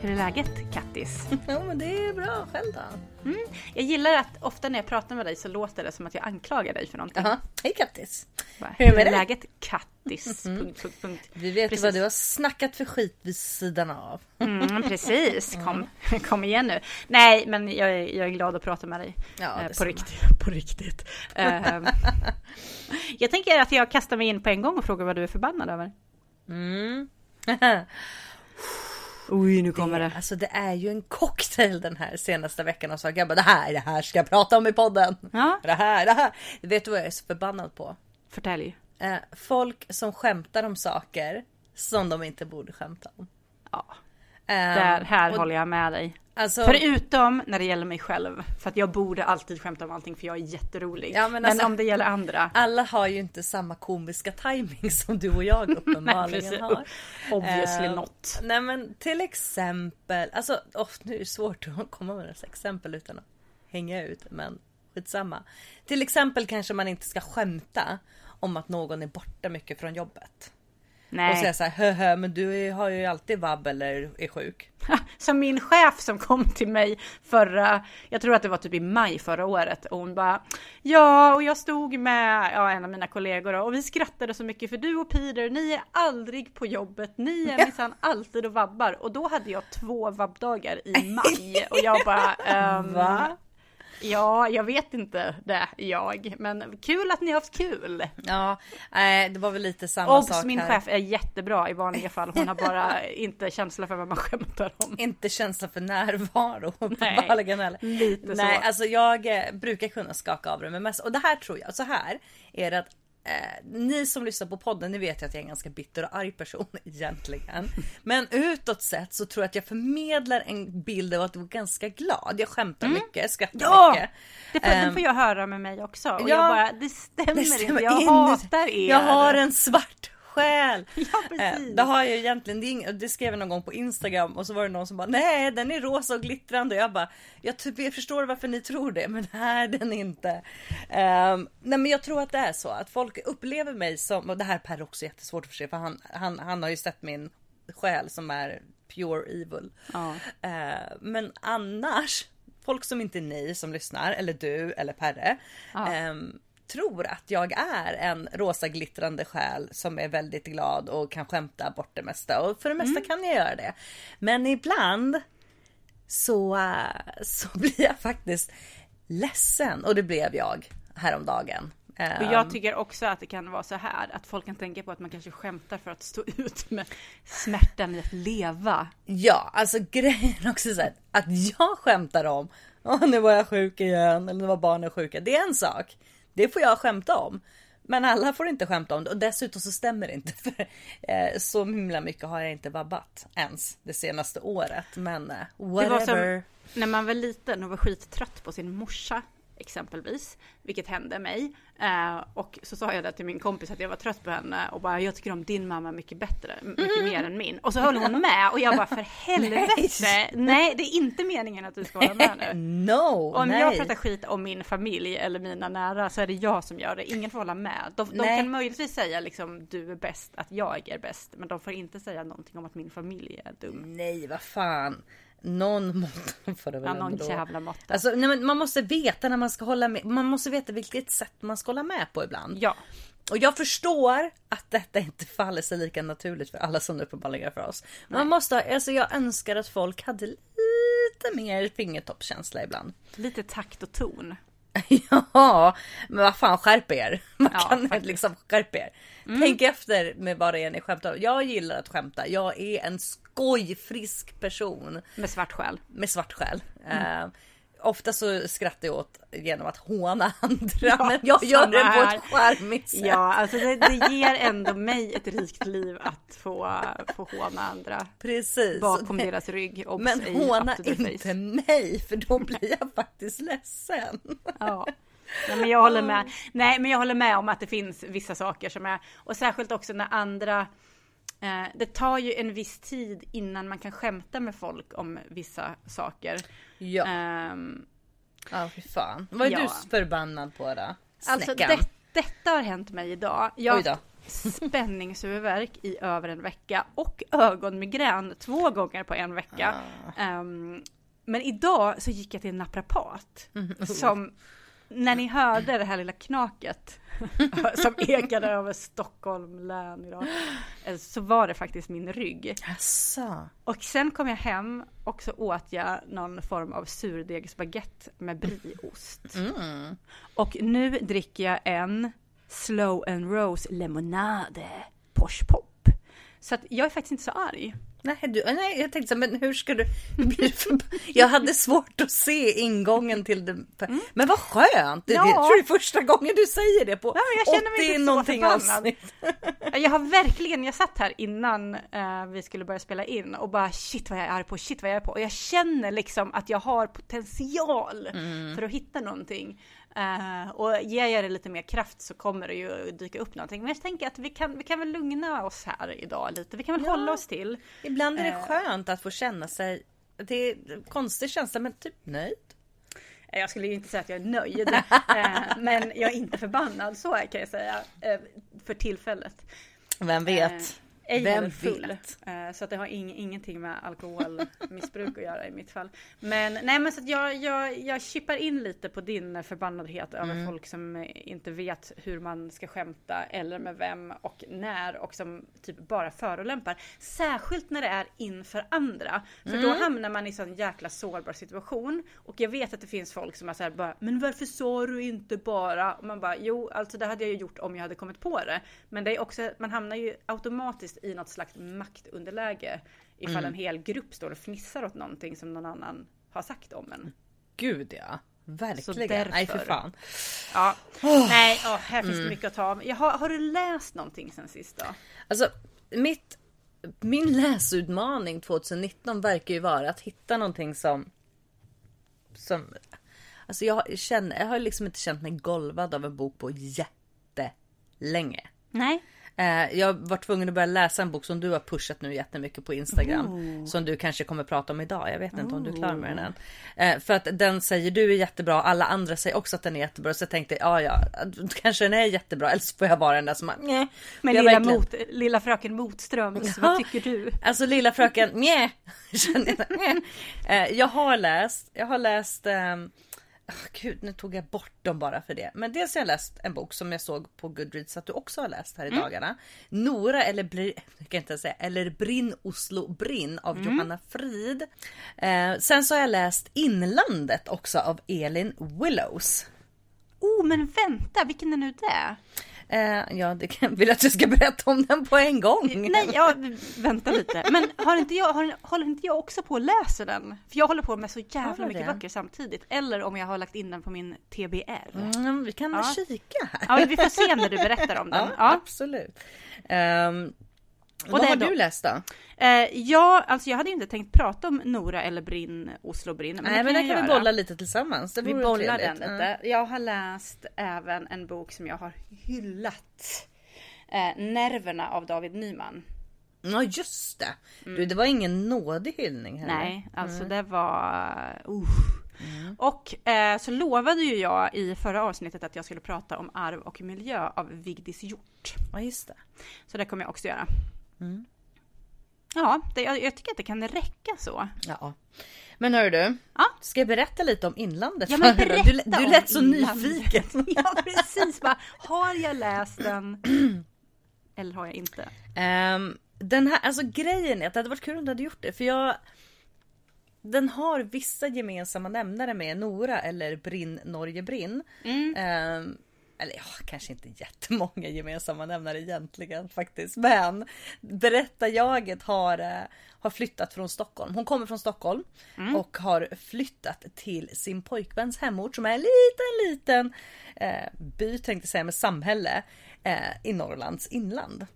Hur är läget Kattis? Jo men det är bra, själv då? Mm. Jag gillar att ofta när jag pratar med dig så låter det som att jag anklagar dig för någonting. Jaha, hej Kattis! Bara, Hur är det med dig? läget Kattis? punkt, punkt, punkt. Vi vet Precis. vad du har snackat för skit vid sidan av. Mm, precis, kom, kom igen nu. Nej, men jag är, jag är glad att prata med dig. Ja, Eh, på riktigt. På riktigt. Ehm, jag tänker att jag kastar mig in på en gång och frågar vad du är förbannad över. Mm. Oj, nu kommer det. Alltså det är ju en cocktail den här senaste veckan och saker. Jag bara det här, det här ska jag prata om i podden. Ja. Det här, det här. Vet du vad jag är så förbannad på? Förtälj. Eh, folk som skämtar om saker som de inte borde skämta om. Ja, där, här och- håller jag med dig. Alltså, Förutom när det gäller mig själv. För att jag borde alltid skämta om allting för jag är jätterolig. Ja, men men alltså- om det gäller andra. alla har ju inte samma komiska timing som du och jag uppenbarligen precis. har. Obviously Eh, not. Nej men till exempel, alltså oh, nu är det svårt att komma med några exempel utan att hänga ut men skitsamma. Till exempel kanske man inte ska skämta om att någon är borta mycket från jobbet. Nej. Och säga så här, höhö men du har ju alltid vabb eller är sjuk. Som min chef som kom till mig förra, jag tror att det var typ i maj förra året och hon bara Ja, och jag stod med ja, en av mina kollegor och vi skrattade så mycket för du och Peter, ni är aldrig på jobbet, ni är minsann alltid och vabbar och då hade jag två vabbdagar i maj och jag bara ehm, Va? Ja, jag vet inte det jag, men kul att ni har haft kul. Ja, nej det var väl lite samma Obs, sak min här. chef är jättebra i vanliga fall, hon har bara inte känsla för vad man skämtar om. Inte känsla för närvaro Nej, lite så. Nej, alltså jag eh, brukar kunna skaka av det men mest, och det här tror jag, så här är det att eh, ni som lyssnar på podden, ni vet ju att jag är en ganska bitter och arg person egentligen. Men utåt sett så tror jag att jag förmedlar en bild av att du är ganska glad. Jag skämtar mycket, skrattar Mm. Ja! mycket. Det får, det Ehm, får jag höra med mig också. Och ja, jag bara, det stämmer, det inte. stämmer Jag in. hatar er. Jag har en svart själ. Ja, Eh, precis. Det har jag egentligen, det, det skrev jag någon gång på Instagram och så var det någon som bara nej den är rosa och glittrande och jag bara jag, typ, jag förstår varför ni tror det men det är den inte. Ehm, nej men jag tror att det är så att folk upplever mig som, och det här är Per också jättesvårt att förstå för han, han, han har ju sett min själ som är pure evil. Ja. Eh, men annars, folk som inte är ni som lyssnar, eller du eller Perre, ehm, tror att jag är en rosa glittrande själ som är väldigt glad och kan skämta bort det mesta. Och för det mesta kan jag göra det. Men ibland så, så blir jag faktiskt ledsen och det blev jag häromdagen. Och Ehm, jag tycker också att det kan vara så här att folk kan tänka på att man kanske skämtar för att stå ut med smärtan i att leva. Ja, alltså grejen också så här, att jag skämtar om Åh, nu var jag sjuk igen eller nu var barnen sjuka. Det är en sak. Det får jag skämta om. Men alla får inte skämta om det och dessutom så stämmer det inte för eh, så himla mycket har jag inte vabbat ens det senaste året. Men eh, Det var whatever. som när man var liten och var skittrött på sin morsa. Exempelvis, vilket hände mig. Eh, och så sa jag det till min kompis att jag var trött på henne och bara jag tycker om din mamma mycket bättre, mycket mer än min. Och så höll hon med och jag bara för helvete, nej det är inte meningen att du ska vara med nu. No, Om nej. jag pratar skit om min familj eller mina nära så är det jag som gör det. Ingen får hålla med. De, de kan möjligtvis säga liksom du är bäst, att jag är bäst. Men de får inte säga någonting om att min familj är dum. Nej, vad fan. Någon måtta får det väl Ja, någon ändå. jävla måtta. Alltså, nej, men man måste veta när man ska hålla med. Man måste veta vilket sätt man ska hålla med på ibland. Ja, Och jag förstår att detta inte faller sig lika naturligt för alla som uppenbarligen gör för oss. Man måste ha, alltså jag önskar att folk hade lite mer fingertoppskänsla ibland. lite takt och ton. ja, men vad fan skärp er. Man Ja, kan faktiskt. Mm. liksom skärp er. Tänk efter med vad det är ni skämtar om. Jag gillar att skämta. Jag är en skojfrisk person Med svart själ. med svart själ. Mm. Eh, ofta så skrattar jag åt genom att håna andra. men jag gör det på ett charmigt sätt. Ja, alltså det, det ger ändå mig ett rikt liv att få, få håna andra Precis. bakom deras rygg. Obs, Men håna inte face. mig för då blir jag faktiskt ledsen. Ja. Nej, men jag håller med. Nej, men jag håller med om att det finns vissa saker som är och särskilt också när andra. Eh, det tar ju en viss tid innan man kan skämta med folk om vissa saker. Ja, Ehm, ja fy fan. Vad är ja. du förbannad på då? alltså Snäckan. det, detta har hänt mig idag. Jag Oj då. spänningshuvudvärk i över en vecka och ögonmigrän två gånger på en vecka. Ah. Ehm, men idag så gick jag till en naprapat Mm. som när ni hörde det här lilla knaket som ekade över Stockholm län idag eh, så var det faktiskt min rygg. Asså. Och sen kom jag hem och så åt jag någon form av surdegsbaguette med brieost. Mm. Och nu dricker jag en Slow and Rose lemonade Posh Pop. Så att jag är faktiskt inte så arg. Nej, du, nej, jag tänkte så, men hur ska du bli. Jag hade svårt att se ingången till det. Men vad skönt! Det, Ja. det tror jag är första gången du säger det på Ja, jag känner mig 80 inte så någonting avsnitt. Jag har verkligen, jag satt här innan eh, vi skulle börja spela in och bara shit vad jag är på, shit vad jag är på. Och jag känner liksom att jag har potential för att hitta någonting. Eh, och ger jag det lite mer kraft så kommer det ju dyka upp någonting. Men jag tänker att vi kan, vi kan väl lugna oss här idag lite. Vi kan väl Ja. hålla oss till. Ibland är det Eh. skönt att få känna sig... Det är konstig känsla men typ nöjd. Eh, Jag skulle ju inte säga att jag är nöjd, men jag är inte förbannad, så kan jag säga, för tillfället. Vem vet? Ej Vem full. vet? Eh, Så att det har ing- ingenting med alkoholmissbruk att göra i mitt fall. Men nej men så att jag, jag, jag chippar in lite på din förbannadhet över Mm. folk som inte vet hur man ska skämta eller med vem och när och som typ bara förolämpar. Särskilt när det är inför andra. För då Mm. hamnar man i sån jäkla sårbar situation. Och jag vet att det finns folk som är såhär bara Men varför sa du inte bara? Och man bara jo alltså det hade jag ju gjort om jag hade kommit på det. Men det är också, man hamnar ju automatiskt i något slags maktunderläge. Ifall Mm. en hel grupp står och fnissar åt någonting som någon annan har sagt om en. Gud ja. Verkligen. Nej för fan. Ja, nej, åh, här finns det mycket att ta av. Har, har du läst någonting sen sist då? Alltså mitt, min läsutmaning 2019 verkar ju vara att hitta någonting som... som alltså jag, känner, jag har liksom inte känt mig golvad av en bok på jättelänge. Nej. Eh, jag var tvungen att börja läsa en bok som du har pushat nu jättemycket på Instagram. Som du kanske kommer prata om idag. Jag vet inte om du är klar med den än. Eh, för att den säger du är jättebra. Alla andra säger också att den är jättebra. Så jag tänkte ja ja, kanske den är jättebra. Eller så får jag vara den där som "Nja." Men lilla, verkligen- mot, lilla fröken Motströms, Ja. vad tycker du? Alltså lilla fröken, jag, nja. Eh, Jag har läst, jag har läst åh, Gud, nu tog jag bort dem bara för det. Men dels har jag läst en bok som jag såg på Goodreads att du också har läst här i dagarna. Nora eller, jag kan inte säga, eller Brinn Oslo Brinn av Johanna Frid. Eh, sen så har jag läst Inlandet också av Elin Willows. Oh, men vänta, vilken är nu det? Eh, ja, det kan, vill att jag ska berätta om den på en gång? Nej, ja, vänta lite. Men har inte jag, har, håller inte jag också på att läsa den? För jag håller på med så jävla du mycket böcker samtidigt. Eller om jag har lagt in den på min TBR. Mm, vi kan Ja. kika här. Ja, vi får se när du berättar om den. Ja, absolut. Ehm, Vad det har då- du läst då? Eh, ja, alltså jag hade inte tänkt prata om Nora eller Brinn, Oslo Brinn. Men Nej det men kan jag kan vi bolla lite tillsammans. Det Vi bollar den lite. Jag har läst även en bok som jag har hyllat. Eh, Nerverna av David Nyman. Ja just det. Du det var ingen nådig hyllning heller. Mm. Nej, alltså det var... Uh. Och eh, så lovade ju jag i förra avsnittet att jag skulle prata om arv och miljö av Vigdis Hjort. Ja just det. Så det kommer jag också göra. Mm. Ja, det, jag, jag tycker att det kan räcka så. Ja. Men hör du. Ja. Ska jag berätta lite om inlandet? Ja men berätta du, du lät så inlandet. nyfiken. ja precis, bara, har jag läst den? Eller har jag inte? Ehm, den här, alltså grejen är att det hade varit kul om du hade gjort det för jag Den har vissa gemensamma nämnare med Nora eller Brinn Norge Brinn. Ehm, eller ja, kanske inte jättemånga gemensamma nämnare egentligen faktiskt. Men berättarjaget har, eh, har flyttat från Stockholm. Hon kommer från Stockholm och har flyttat till sin pojkväns hemort som är en liten, liten eh, by tänkte jag säga med samhälle eh, i Norrlands inland.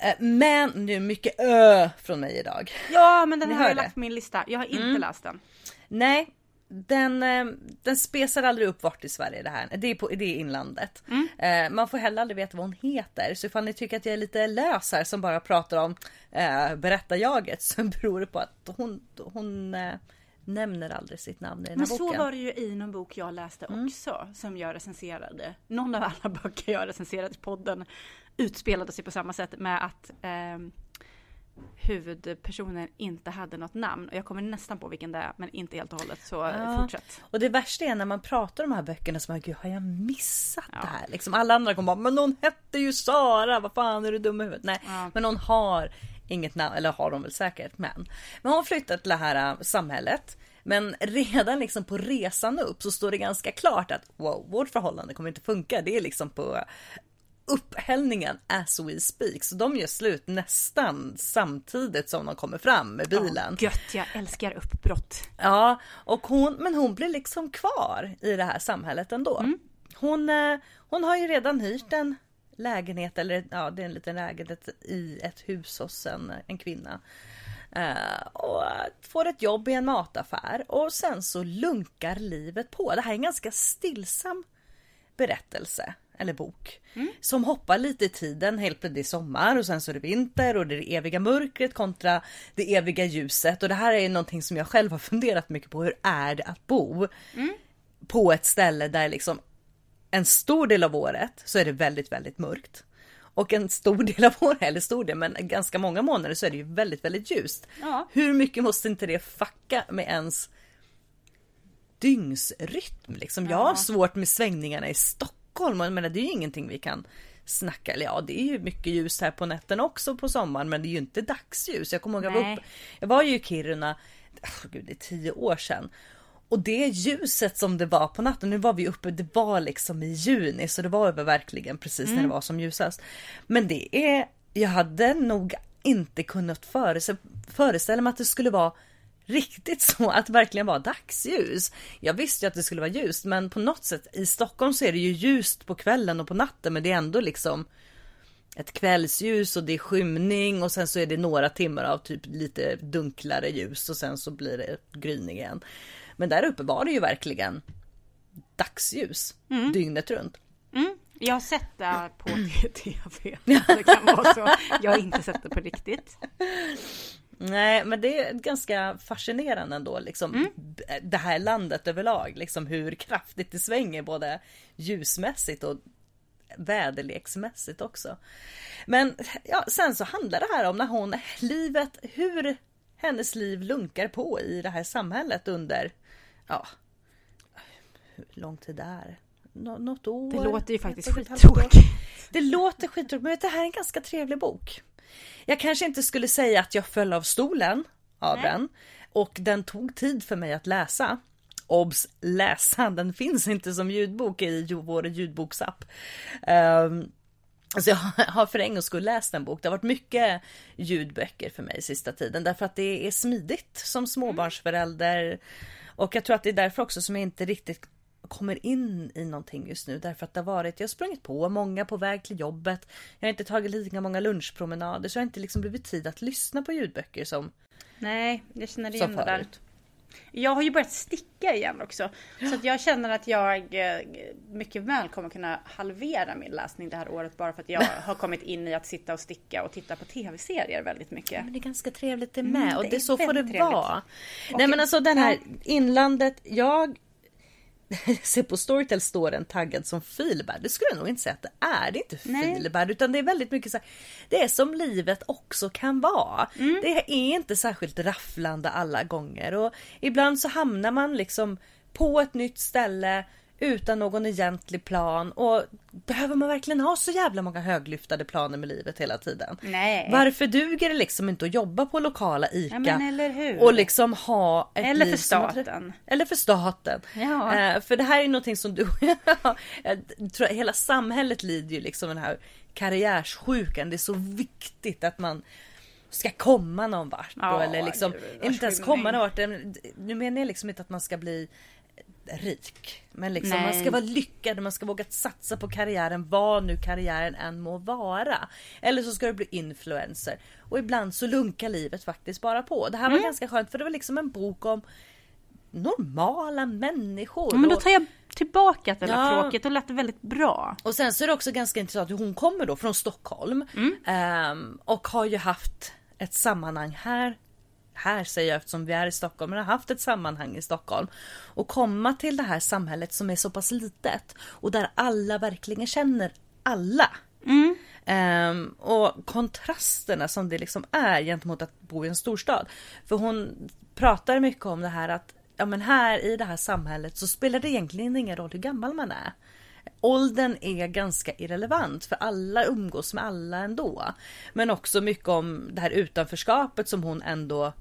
Eh, Men nu mycket ö från mig idag. Ja, men den Ni har jag lagt på min lista. Jag har inte läst den. Nej, den, eh, den spesar aldrig upp vart i Sverige det här. Det är, på, det är inlandet. Eh, man får heller aldrig veta vad hon heter. Så ifall ni tycker att jag är lite lös här som bara pratar om eh, berättarjaget så beror det på att hon, hon eh, nämner aldrig sitt namn i den här Men så boken. var det ju i någon bok jag läste också, som jag recenserade. Någon av alla böcker jag recenserade i podden utspelade sig på samma sätt med att ehm, huvudpersonen inte hade något namn. Och jag kommer nästan på vilken det är, men inte helt och hållet. Så Ja. fortsätt. Och det värsta är när man pratar om de här böckerna så man gud har jag missat det här? Liksom alla andra kommer bara men hon hette ju Sara, vad fan är du dum i huvudet? Nej, Ja. men hon har inget namn, eller har de väl säkert men. Men hon flyttar till det här äh, samhället. Men redan liksom på resan upp så står det ganska klart att wow, vårt förhållande kommer inte funka. Det är liksom på upphällningen as we speak. Så de gör slut nästan samtidigt som de kommer fram med bilen. Ja, gött, jag älskar uppbrott. Ja, och hon, men hon blir liksom kvar i det här samhället ändå. Hon, eh, hon har ju redan hyrt en lägenhet, eller ja, det är en liten lägenhet i ett hus hos en, en kvinna. Eh, och får ett jobb i en mataffär och sen så lunkar livet på. Det här är en ganska stillsam berättelse eller bok som hoppar lite i tiden. Helt plötsligt är sommar och sen så är det vinter och det är det eviga mörkret kontra det eviga ljuset. Och det här är någonting som jag själv har funderat mycket på. Hur är det att bo på ett ställe där liksom en stor del av året så är det väldigt, väldigt mörkt. Och en stor del av året, eller stor del, men ganska många månader så är det ju väldigt, väldigt ljust. Ja. Hur mycket måste inte det fucka med ens dygnsrytm liksom. Jag har svårt med svängningarna i Stockholm och jag menar, det är ju ingenting vi kan snacka, eller ja det är ju mycket ljus här på nätten också på sommaren men det är ju inte dagsljus. Jag kommer ihåg jag var uppe, jag var ju i Kiruna, oh, gud det är tio år sedan. Och det ljuset som det var på natten, nu var vi uppe, det var liksom i juni så det var väl verkligen precis när det var som ljusast. Men det är, jag hade nog inte kunnat föreställa, föreställa mig att det skulle vara riktigt så att det verkligen var dagsljus. Jag visste ju att det skulle vara ljust men på något sätt i Stockholm så är det ju ljust på kvällen och på natten men det är ändå liksom ett kvällsljus och det är skymning och sen så är det några timmar av typ lite dunklare ljus och sen så blir det gryning igen. Men där uppe var det ju verkligen dagsljus dygnet runt. Jag har sett det på tv. Det kan vara så. Jag har inte sett det på riktigt. Nej, men det är ganska fascinerande ändå liksom b- det här landet överlag, liksom hur kraftigt det svänger både ljusmässigt och väderleksmässigt också. Men ja, sen så handlar det här om när hon, livet, hur hennes liv lunkar på i det här samhället under, ja, hur lång tid är? Nå- något år? Det låter ju faktiskt skittråkigt. Det låter skittråkigt men det här är en ganska trevlig bok. Jag kanske inte skulle säga att jag föll av stolen av den och den tog tid för mig att läsa. Obs! Läsa, den finns inte som ljudbok i vår ljudboksapp. Um, så jag har för en gångs skull läst en bok. Det har varit mycket ljudböcker för mig sista tiden därför att det är smidigt som småbarnsförälder. Och jag tror att det är därför också som jag inte riktigt kommer in i någonting just nu därför att det har varit, jag har sprungit på många på väg till jobbet. Jag har inte tagit lika många lunchpromenader så jag har inte liksom blivit tid att lyssna på ljudböcker som, Nej, jag känner igen det där. Jag har ju börjat sticka igen också. Så att jag känner att jag eh, mycket väl kommer kunna halvera min läsning det här året bara för att jag har kommit in i att sitta och sticka och titta på tv-serier väldigt mycket. Men det är ganska trevligt det med Mm, och det så får det trevligt. vara. Och- Nej men alltså den här Ja. inlandet, jag ser på Storytel står den taggad som filbär. Det skulle jag nog inte säga att det är. Det är inte Nej. filbär utan det är väldigt mycket så här, Det är som livet också kan vara. Mm. Det är inte särskilt rafflande alla gånger och ibland så hamnar man liksom på ett nytt ställe utan någon egentlig plan och behöver man verkligen ha så jävla många höglyftade planer med livet hela tiden? Nej. Varför duger det liksom inte att jobba på lokala ICA Ja, och liksom ha ett Eller för staten. Eller för staten. Ja. Eh, för det här är någonting som du jag tror att hela samhället lider ju liksom den här karriärssjukan. Det är så viktigt att man ska komma någon vart. då, Ja, eller liksom, inte ens komma någon vart. Nu menar jag liksom inte att man ska bli rik. Men liksom man Nej. ska vara lyckad, man ska våga satsa på karriären vad nu karriären än må vara. Eller så ska du bli influencer. Och ibland så lunkar livet faktiskt bara på. Det här var Mm. ganska skönt för det var liksom en bok om normala människor. Ja, men då Och- tar jag tillbaka att det lät Ja. tråkigt och lät väldigt bra. och sen så är det också ganska intressant hur hon kommer då från Stockholm. Ehm, och har ju haft ett sammanhang här. Här säger jag eftersom vi är i Stockholm, men har haft ett sammanhang i Stockholm. Och komma till det här samhället som är så pass litet och där alla verkligen känner alla. Ehm, och kontrasterna som det liksom är gentemot att bo i en storstad. För hon pratar mycket om det här att ja men här i det här samhället så spelar det egentligen ingen roll hur gammal man är. Åldern är ganska irrelevant för alla umgås med alla ändå. Men också mycket om det här utanförskapet som hon ändå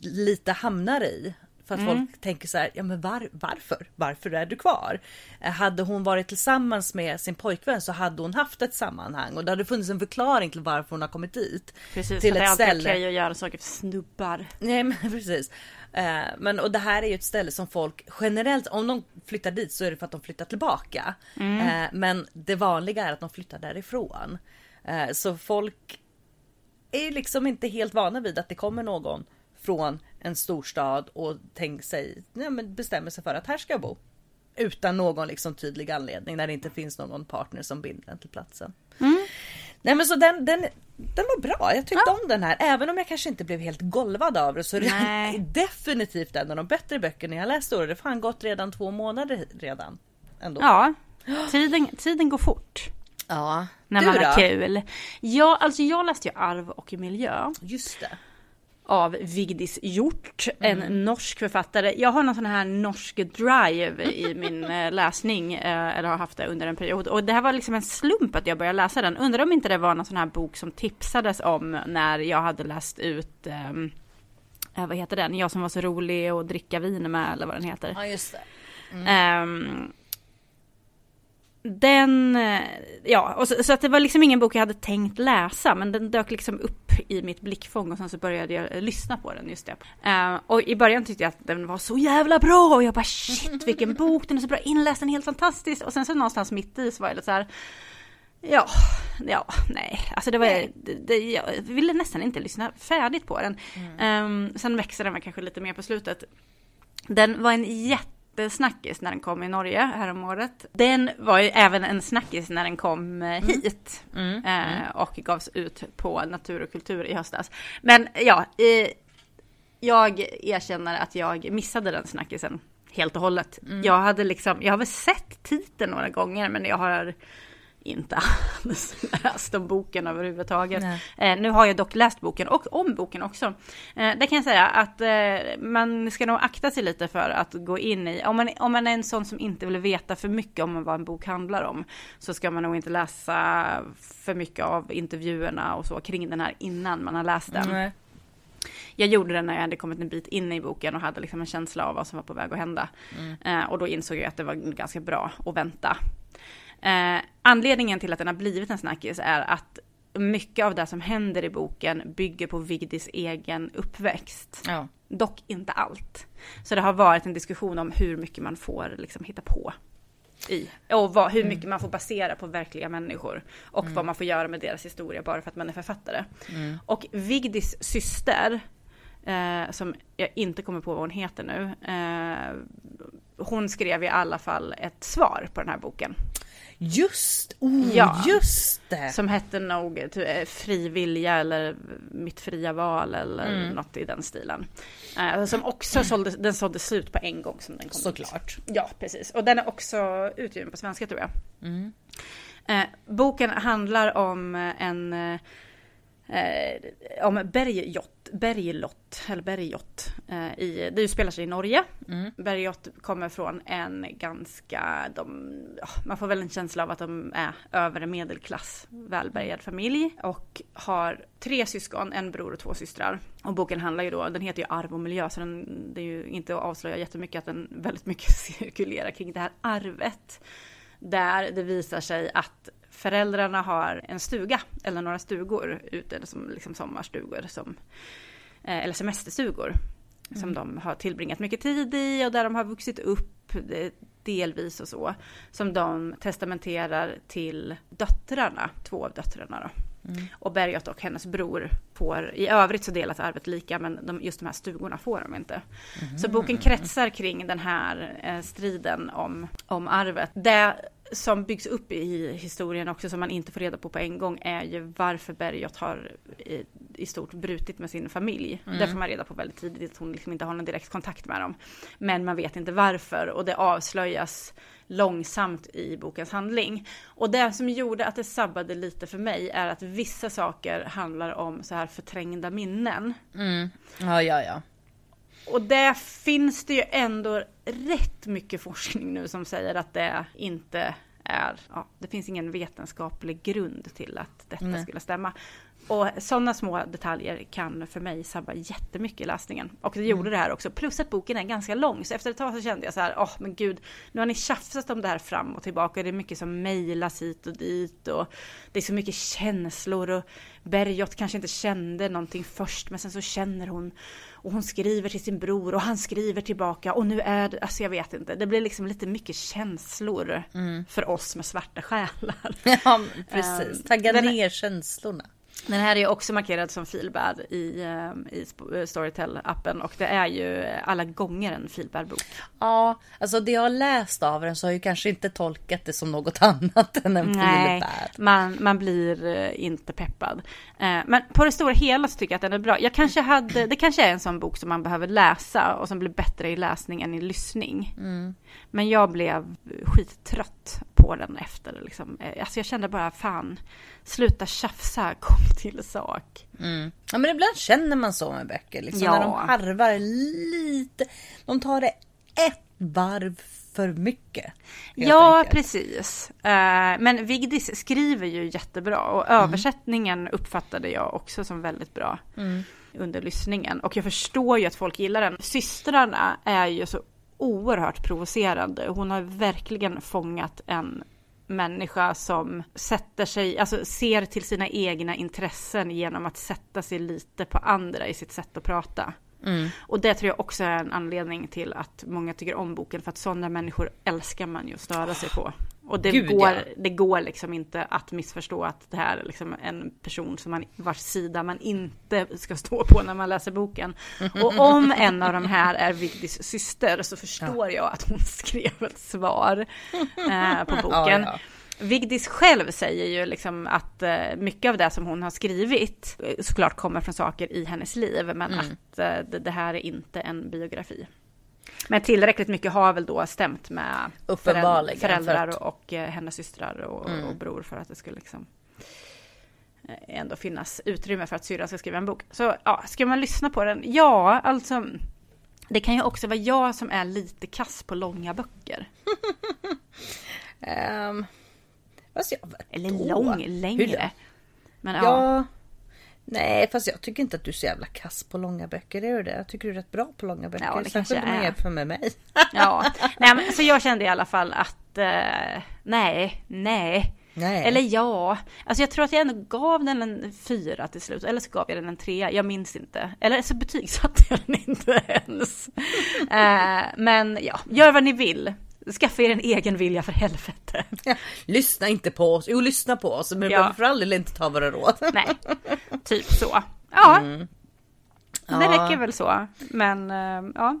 lite hamnar i. För att folk tänker så här, ja men var, varför? Varför är du kvar? Eh, Hade hon varit tillsammans med sin pojkvän så hade hon haft ett sammanhang och det hade funnits en förklaring till varför hon har kommit dit. Precis, till för det är ett alltid okej att göra saker för snubbar. Nej men precis. Eh, Men och det här är ju ett ställe som folk generellt, om de flyttar dit så är det för att de flyttar tillbaka. Eh, Men det vanliga är att de flyttar därifrån. Så folk är liksom inte helt vana vid att det kommer någon från en storstad och tänker sig, ja, men bestämmer sig för att här ska jag bo. Utan någon liksom tydlig anledning när det inte finns någon partner som binder en till platsen. Nej men så den, den, den var bra, jag tyckte om den här. Även om jag kanske inte blev helt golvad av det så är det Nej. definitivt en av de bättre böckerna jag läst. Det har fan gått redan två månader redan. Ändå. Ja, tiden, tiden går fort. ja. När du man då? har kul. Ja, alltså jag läste ju Arv och miljö Just det. Av Vigdis Hjort, Mm. en norsk författare. Jag har någon sån här norsk drive i min eh, läsning, eh, eller har haft det under en period. Och det här var liksom en slump att jag började läsa den. Undrar om inte det var någon sån här bok som tipsades om när jag hade läst ut, eh, vad heter den, Jag som var så rolig och dricka vin med, eller vad den heter. Ja just det. Ehm, den, eh, ja, och så, så att det var liksom ingen bok jag hade tänkt läsa, men den dök liksom upp i mitt blickfång och sen så började jag eh, lyssna på den, just det. Ehm, och i början tyckte jag att den var så jävla bra och jag bara shit vilken bok, den är så bra inläst, den är helt fantastisk. Och sen så någonstans mitt i så var jag lite så här, ja, ja, nej, alltså det var, det, det, jag ville nästan inte lyssna färdigt på den. Ehm, sen växer den kanske lite mer på slutet. Den var en jättesnackis när den kom i Norge häromåret. Den var ju även en snackis när den kom eh, hit. Eh, och gavs ut på Natur och kultur i höstas. Men ja, eh, jag erkänner att jag missade den snackisen helt och hållet. Jag hade liksom, jag har väl sett titeln några gånger men jag har inte alls läst om boken överhuvudtaget. Eh, nu har jag dock läst boken och om boken också. Eh, det kan jag säga att eh, man ska nog akta sig lite för att gå in i, om man, om man är en sån som inte vill veta för mycket om vad en bok handlar om, så ska man nog inte läsa för mycket av intervjuerna och så kring den här innan man har läst den. Nej. Jag gjorde det när jag hade kommit en bit in i boken och hade liksom en känsla av vad som var på väg att hända. Eh, och då insåg jag att det var ganska bra att vänta. Eh, anledningen till att den har blivit en snackis är att mycket av det som händer i boken bygger på Vigdis egen uppväxt. Ja. dock inte allt. Så det har varit en diskussion om hur mycket man får liksom hitta på i. Och vad, hur mycket man får basera på verkliga människor. Och vad man får göra med deras historia bara för att man är författare. Och Vigdis syster, eh, som jag inte kommer på vad hon heter nu. Eh, hon skrev i alla fall ett svar på den här boken. Just, oh, Ja. just det! Som hette nog typ, eh, Fri vilja eller Mitt fria val eller något i den stilen. Eh, som också sålde, den sålde slut på en gång som den kom ut. Såklart. Ja, precis. Och den är också utgiven på svenska tror jag. Eh, boken handlar om eh, en eh, eh, om Bergljot, Berglott, eller Bergljot. Eh, i, det utspelar sig i Norge. Bergljot kommer från en ganska, de, man får väl en känsla av att de är övre medelklass, välbärgad familj. Och har tre syskon, en bror och två systrar. Och boken handlar ju då, den heter ju Arv och miljö, så den, det är ju inte att avslöja jättemycket att den väldigt mycket cirkulerar kring det här arvet. Där det visar sig att föräldrarna har en stuga eller några stugor ute som liksom sommarstugor som, eh, eller semesterstugor. Som de har tillbringat mycket tid i och där de har vuxit upp eh, delvis och så. Som de testamenterar till döttrarna, två av döttrarna då. Och Bergot och hennes bror får, i övrigt så delas arvet lika men de, just de här stugorna får de inte. Så boken kretsar kring den här eh, striden om, om arvet. Det som byggs upp i historien också som man inte får reda på på en gång är ju varför Bergot har i, i stort brutit med sin familj. Det får man reda på väldigt tidigt, att hon liksom inte har någon direkt kontakt med dem. Men man vet inte varför och det avslöjas långsamt i bokens handling. Och det som gjorde att det sabbade lite för mig är att vissa saker handlar om så här förträngda minnen. Ja, ja, ja. Och där finns det ju ändå rätt mycket forskning nu som säger att det inte är, ja, det finns ingen vetenskaplig grund till att detta skulle stämma. Och sådana små detaljer kan för mig sabba jättemycket i läsningen. Och det gjorde det här också. Plus att boken är ganska lång. Så efter ett tag så kände jag så här, åh men gud, nu har ni tjafsat om det här fram och tillbaka. Det är mycket som mejlas hit och dit. Och det är så mycket känslor. Och Bergot kanske inte kände någonting först, men sen så känner hon. Och hon skriver till sin bror och han skriver tillbaka. Och nu är det, alltså jag vet inte. Det blir liksom lite mycket känslor för oss med svarta själar. Ja, precis. Ehm, Tagga ner känslorna. Den här är också markerad som feelbad i, eh, i eh, Storytel-appen och det är ju alla gånger en feelbad-bok. Ja, alltså det jag har läst av den så har jag kanske inte tolkat det som något annat än en Nej, feelbad. man, man blir eh, inte peppad. Eh, Men på det stora hela så tycker jag att den är bra. Jag kanske hade, det kanske är en sån bok som man behöver läsa och som blir bättre i läsning än i lyssning. Men jag blev skittrött på den efter. Liksom. Eh, Alltså jag kände bara fan, sluta tjafsa, kom till sak. Ja men ibland känner man så med böcker. Liksom, Ja. När de harvar lite. De tar det ett varv för mycket. Ja, enkelt. precis. Eh, Men Vigdis skriver ju jättebra och översättningen uppfattade jag också som väldigt bra under lyssningen. Och jag förstår ju att folk gillar den. Systrarna är ju så oerhört provocerande. Hon har verkligen fångat en människa som sätter sig, alltså ser till sina egna intressen genom att sätta sig lite på andra i sitt sätt att prata. Och det tror jag också är en anledning till att många tycker om boken, för att sådana människor älskar man ju att störa sig på. Och det, Gud, går, ja. det går liksom inte att missförstå att det här är liksom en person som man, vars sida man inte ska stå på när man läser boken. Och om en av de här är Vigdis syster så förstår jag att hon skrev ett svar eh, på boken. Ja, ja. Vigdis själv säger ju liksom att eh, mycket av det som hon har skrivit eh, såklart kommer från saker i hennes liv, men Mm. att eh, det här är inte en biografi. Men tillräckligt mycket har väl då stämt med föräldrar för att- Mm. och eh, hennes systrar och, och bror för att det skulle liksom eh, ändå finnas utrymme för att syrran ska skriva en bok. Så ja, ska man lyssna på den? Ja, alltså det kan ju också vara jag som är lite kass på långa böcker. Fast jag, Eller lång, längre. Men ja. Ja. Nej, fast jag tycker inte att du är så jävla kass på långa böcker. Är du det? Jag tycker du är rätt bra på långa böcker. Ja, det Särskilt om man är. jämför med mig. Ja, nej, men, så jag kände i alla fall att eh, nej, nej. Nej. Eller ja, alltså jag tror att jag ändå gav den en fyra till slut. Eller så gav jag den en trea, jag minns inte. Eller så betygsatte jag den inte ens. eh, men ja, gör vad ni vill. Skaffa er en egen vilja för helvete. Ja, lyssna inte på oss. Jo, lyssna på oss, men Ja. för all del inte ta våra råd. Nej, typ så. Ja, det Ja. räcker väl så. Men eh, ja,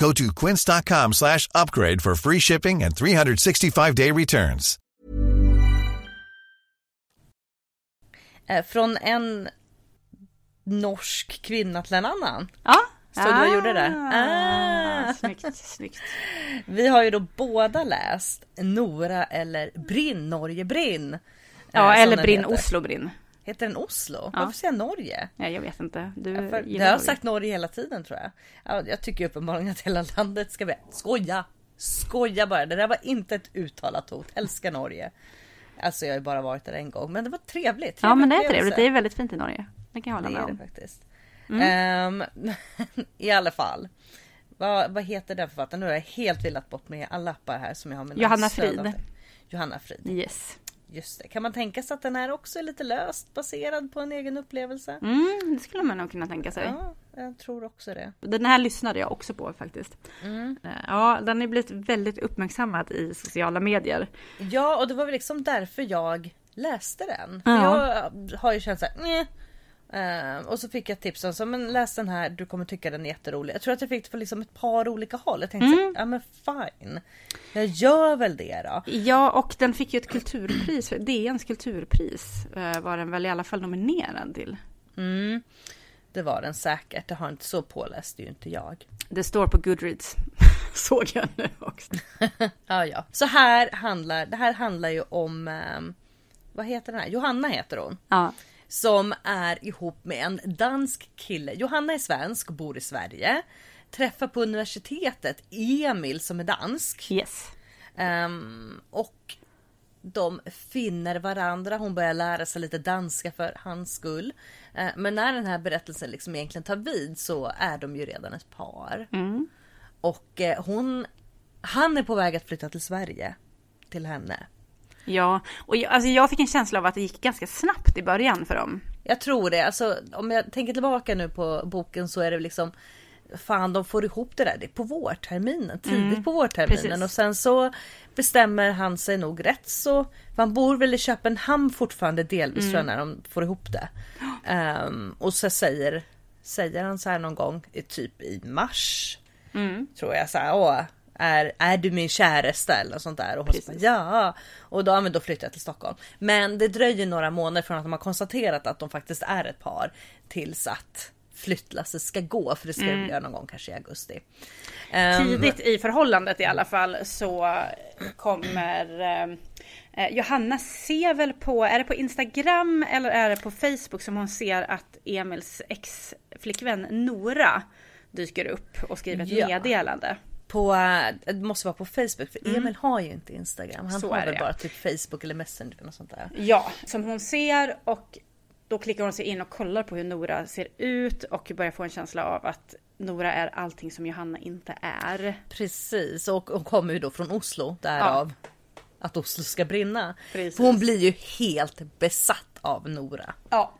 Go to quince.com slash upgrade for free shipping and 365-day returns. Eh, Från en norsk kvinna till en annan. ja. Så du vad gjorde där? Ah, Ah. Snyggt, snyggt. Vi har ju då båda läst Nora eller Brinn, Norge Brinn. Eh, Ja, som eller Brinn. Oslo Brinn. Heter den Oslo? Varför säger jag Norge? Ja, jag vet inte. Du Ja, för, jag har sagt Norge hela tiden tror jag. Ja, jag tycker uppenbarligen att hela landet ska bli... Skoja! Skoja bara, det där var inte ett uttalat hot. Älskar Norge. Alltså jag har ju bara varit där en gång, men det var trevligt. Ja, men det är trevligt. Det är väldigt fint i Norge. Det kan jag hålla Det med är det om. faktiskt. Ehm, I alla fall. Vad, vad heter den författaren? Nu har jag helt villat bort med alla appar här som jag har. mina Johanna. Frid. Johanna Frid. Yes. Just det. Kan man tänka sig att den här också är lite löst baserad på en egen upplevelse? Mm, det skulle man nog kunna tänka sig. Ja, jag tror också det. Den här lyssnade jag också på faktiskt. Mm. Eh, Ja, den har blivit väldigt uppmärksammad i sociala medier. Ja, och det var väl liksom därför jag läste den. Ja. Jag har ju känt såhär, Ehm, och så fick jag tipsen så men läs den här, du kommer tycka den är jätterolig. Jag tror att jag fick det från liksom ett par olika håll. Jag tänkte Mm. så ja men fine. Jag gör väl det då. Ja, och den fick ju ett kulturpris. DNs kulturpris eh, var den väl i alla fall nominerad till. Det var den säkert. Det har inte så påläst är ju inte jag. Det står på Goodreads. Såg jag nu också. Ja, ja. Så här handlar, det här handlar ju om, ehm, vad heter den här? Johanna heter hon. Ja. Som är ihop med en dansk kille. Johanna är svensk och bor i Sverige. Träffar på universitetet Emil som är dansk. Yes. Ehm, och de finner varandra. Hon börjar lära sig lite danska för hans skull. Eh, men när den här berättelsen liksom egentligen tar vid så är de ju redan ett par. Och eh, hon, han är på väg att flytta till Sverige. Till henne. Ja, och jag, alltså jag fick en känsla av att det gick ganska snabbt i början för dem. Jag tror det. Alltså, om jag tänker tillbaka nu på boken så är det liksom Fan de får ihop det där. Det är på vårterminen. Tidigt på vårterminen. precis. Och sen så bestämmer han sig nog rätt så. Han bor väl i Köpenhamn fortfarande delvis tror jag när de får ihop det. Ehm, och så säger, säger han så här någon gång typ i mars. Tror jag så här. Åh, är, är du min käraste eller något sånt där? Och hon bara, ja. Och då, ja, men då flyttar jag till Stockholm. Men det dröjer några månader från att de har konstaterat att de faktiskt är ett par. Tills att flyttlasset ska gå. För det ska väl göra någon gång kanske i augusti. Ehm, Tidigt i förhållandet i alla fall så kommer eh, eh, Johanna ser väl på, är det på Instagram eller är det på Facebook som hon ser att Emils ex-flickvän Nora dyker upp och skriver ett Ja. meddelande. På, eh, det måste vara på Facebook för Emil har ju inte Instagram. Han Så har väl bara ja. typ Facebook eller Messenger och sånt där. Ja, som hon ser och då klickar hon sig in och kollar på hur Nora ser ut och börjar få en känsla av att Nora är allting som Johanna inte är. Precis och hon kommer ju då från Oslo därav att Oslo ska brinna. Precis. För hon blir ju helt besatt av Nora. Ja.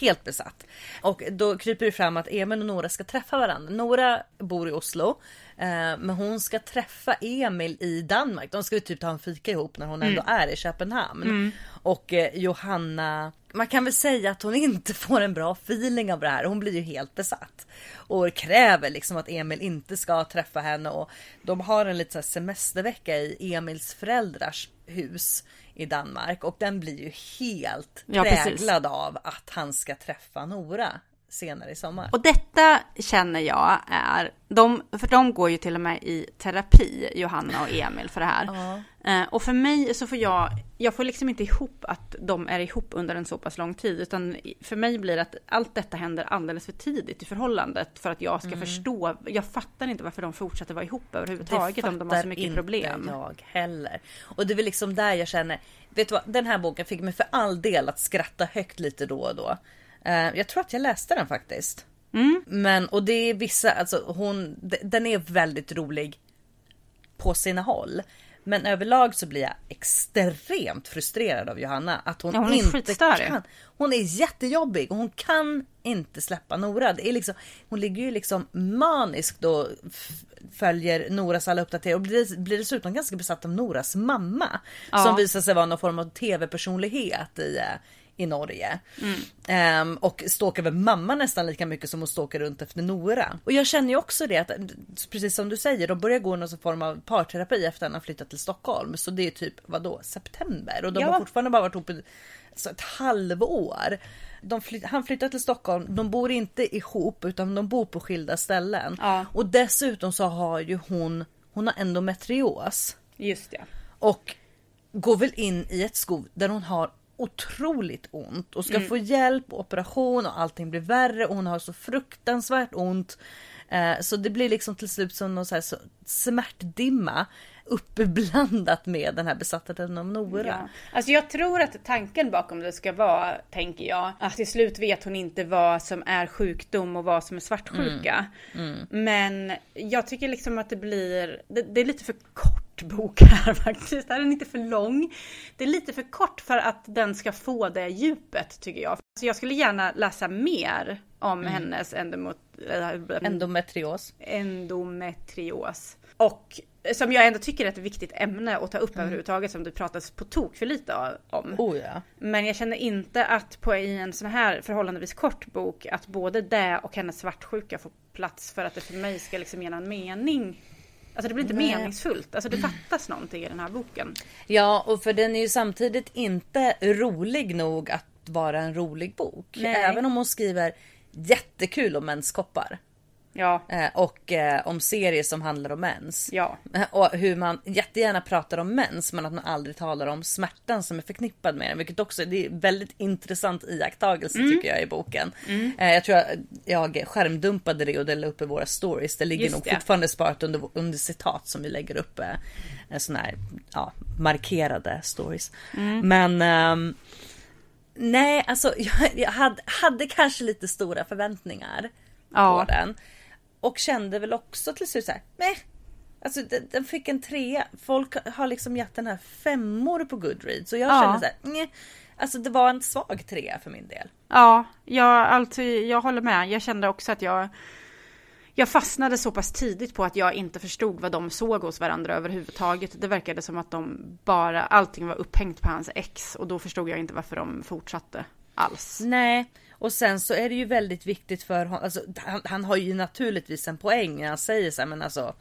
Helt besatt. Och då kryper det fram att Emil och Nora ska träffa varandra. Nora bor i Oslo. eh, Men hon ska träffa Emil i Danmark. De ska ju typ ta en fika ihop när hon ändå är i Köpenhamn. Och eh, Johanna, man kan väl säga att hon inte får en bra feeling av det här. Hon blir ju helt besatt. Och kräver liksom att Emil inte ska träffa henne. Och de har en liten semestervecka i Emils föräldrars hus i Danmark. Och den blir ju helt Ja, precis. präglad av att han ska träffa Nora senare i sommar. Och detta känner jag är, de, för de går ju till och med i terapi, Johanna och Emil för det här. Eh, och för mig så får jag, jag får liksom inte ihop att de är ihop under en så pass lång tid, utan för mig blir det att allt detta händer alldeles för tidigt i förhållandet för att jag ska förstå. Jag fattar inte varför de fortsätter vara ihop överhuvudtaget om de har så mycket inte problem. jag heller. Och det är väl liksom där jag känner, vet du vad, den här boken fick mig för all del att skratta högt lite då och då. Eh, jag tror att jag läste den faktiskt. Mm. Men och det är vissa, alltså hon, de- den är väldigt rolig på sina håll. Men överlag så blir jag extremt frustrerad av Johanna. Att hon, Ja, hon inte kan. Hon är jättejobbig och hon kan inte släppa Nora. Det är liksom, hon ligger ju liksom maniskt och följer Noras alla uppdateringar och blir, blir dessutom ganska besatt av Noras mamma. Ja. Som visar sig vara någon form av tv-personlighet i, eh, i Norge. Ehm, och stalkar väl mamma nästan lika mycket som hon stalkar runt efter Nora. Och jag känner ju också det att precis som du säger, de börjar gå någon form av parterapi efter att han har flyttat till Stockholm. Så det är typ vadå, september och de Ja. har fortfarande bara varit ihop i så ett halvår. De fly- han flyttar till Stockholm, de bor inte ihop utan de bor på skilda ställen. Ja. Och dessutom så har ju hon, hon har endometrios. Just det. Och går väl in i ett skov där hon har otroligt ont och ska få hjälp och operation och allting blir värre och hon har så fruktansvärt ont. Eh, så det blir liksom till slut som någon så här så smärtdimma uppblandat med den här besattheten av Nora. Ja. Alltså jag tror att tanken bakom det ska vara, tänker jag, att till slut vet hon inte vad som är sjukdom och vad som är svartsjuka. Men jag tycker liksom att det blir, det, det är lite för kort bok här faktiskt. Den är inte för lång. Det är lite för kort för att den ska få det djupet tycker jag. Så jag skulle gärna läsa mer om hennes endomot, äh, Endometrios. endometrios. Och som jag ändå tycker är ett viktigt ämne att ta upp överhuvudtaget som det pratas på tok för lite om. Oh ja. Men jag känner inte att på i en sån här förhållandevis kort bok att både det och hennes svartsjuka får plats för att det för mig ska liksom ge någon mening. Alltså det blir inte Nej. meningsfullt. Alltså det fattas någonting i den här boken. Ja, och för den är ju samtidigt inte rolig nog att vara en rolig bok. Nej. Även om hon skriver jättekul om menskoppar. Ja, Eh, och eh, om serier som handlar om mens. ja, Eh, Och hur man jättegärna pratar om mens men att man aldrig talar om smärtan som är förknippad med den. Vilket också det är väldigt intressant iakttagelse tycker jag i boken. Eh, jag tror jag, jag skärmdumpade det och delade upp i våra stories. Det ligger Just nog det. fortfarande sparat under, under citat som vi lägger upp. Eh, såna här ja, markerade stories. Men ehm, nej alltså jag, jag hade, hade kanske lite stora förväntningar Ja. på den. Och kände väl också till slut såhär, nej. Alltså den, den fick en trea. Folk har liksom gett den här femmor på Goodreads. Och jag Ja. kände såhär, nej. Alltså det var en svag trea för min del. ja, jag, alltså, jag håller med. Jag kände också att jag jag fastnade så pass tidigt på att jag inte förstod vad de såg hos varandra överhuvudtaget. Det verkade som att de bara, allting var upphängt på hans ex och då förstod jag inte varför de fortsatte alls. Nej, och sen så är det ju väldigt viktigt för honom. Alltså, han, han har ju naturligtvis en poäng när han säger så här, men alltså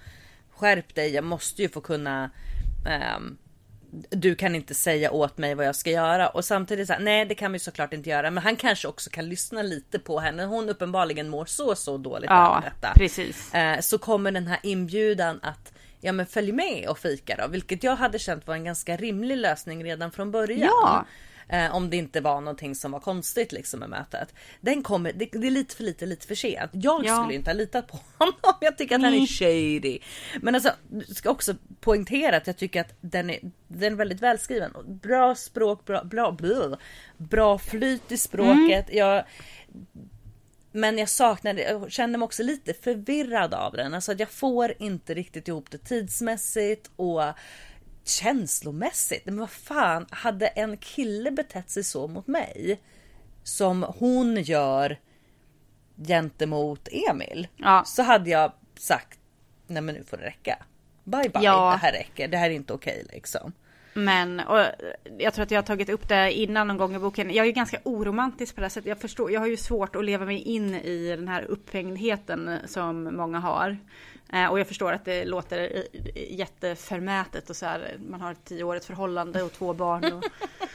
skärp dig. Jag måste ju få kunna. ehm, du kan inte säga åt mig vad jag ska göra och samtidigt så här, nej, det kan vi såklart inte göra. Men han kanske också kan lyssna lite på henne. Hon uppenbarligen mår så så dåligt Ja, av detta. precis. Eh, så kommer den här inbjudan att ja, men följ med och fika då, vilket jag hade känt var en ganska rimlig lösning redan från början. Ja. Eh, om det inte var någonting som var konstigt liksom med mötet. Den kommer, det, det är lite för lite, lite för sent. Jag Ja. skulle inte ha litat på honom. Jag tycker att han är shady. Men alltså, jag ska också poängtera att jag tycker att den är, den är väldigt välskriven. Bra språk, bra, bra, bra, bra flyt i språket. Jag, men jag saknade, jag kände mig också lite förvirrad av den. Alltså att jag får inte riktigt ihop det tidsmässigt och känslomässigt. Men vad fan, hade en kille betett sig så mot mig som hon gör gentemot Emil Ja. så hade jag sagt nej men nu får det räcka. Bye bye, Ja. det här räcker, det här är inte okej liksom. Men och jag tror att jag har tagit upp det innan någon gång i boken. Jag är ganska oromantisk på det här sättet. Jag förstår, jag har ju svårt att leva mig in i den här upphängdheten som många har. Eh, och jag förstår att det låter jätteförmätet och så här. Man har ett tioårigt förhållande och två barn och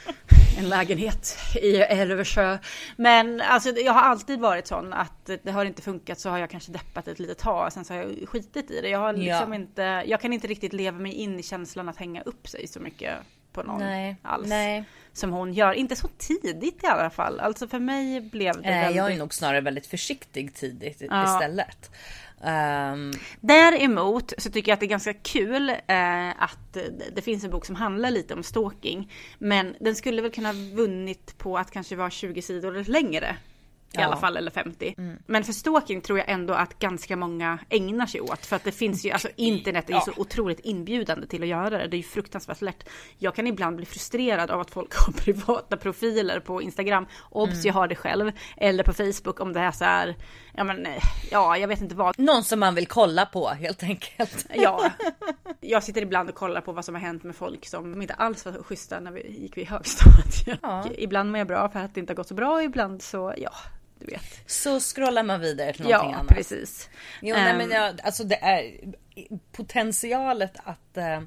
en lägenhet i Älvsjö. Men alltså jag har alltid varit sån att det har inte funkat så har jag kanske deppat ett litet tag. Sen så har jag skitit i det. Jag har liksom Ja. inte, jag kan inte riktigt leva mig in i känslan att hänga upp sig så mycket på någon Nej, alls. nej. Som hon gör. Inte så tidigt i alla fall. Alltså för mig blev det Eh, väldigt... Jag är nog snarare väldigt försiktig tidigt Ja. istället. Um... Däremot så tycker jag att det är ganska kul eh, att det finns en bok som handlar lite om stalking. Men den skulle väl kunna vunnit på att kanske vara 20 sidor längre. I Ja. alla fall, eller 50. Men för stalking tror jag ändå att ganska många ägnar sig åt. För att det finns ju, alltså internet är ju så otroligt inbjudande till att göra det. Det är ju fruktansvärt lätt. Jag kan ibland bli frustrerad av att folk har privata profiler på Instagram. Obs, jag har det själv. Eller på Facebook om det är så här, ja men, ja jag vet inte vad. någon som man vill kolla på helt enkelt. Ja, jag sitter ibland och kollar på vad som har hänt med folk som inte alls var schyssta när vi gick vid högstadiet. Ja. Ibland mår jag bra för att det inte har gått så bra ibland så, ja, du vet. Så scrollar man vidare till någonting Ja, annat. precis. Jo, nej, men Ehm, jag, alltså det är potentialet att, eh,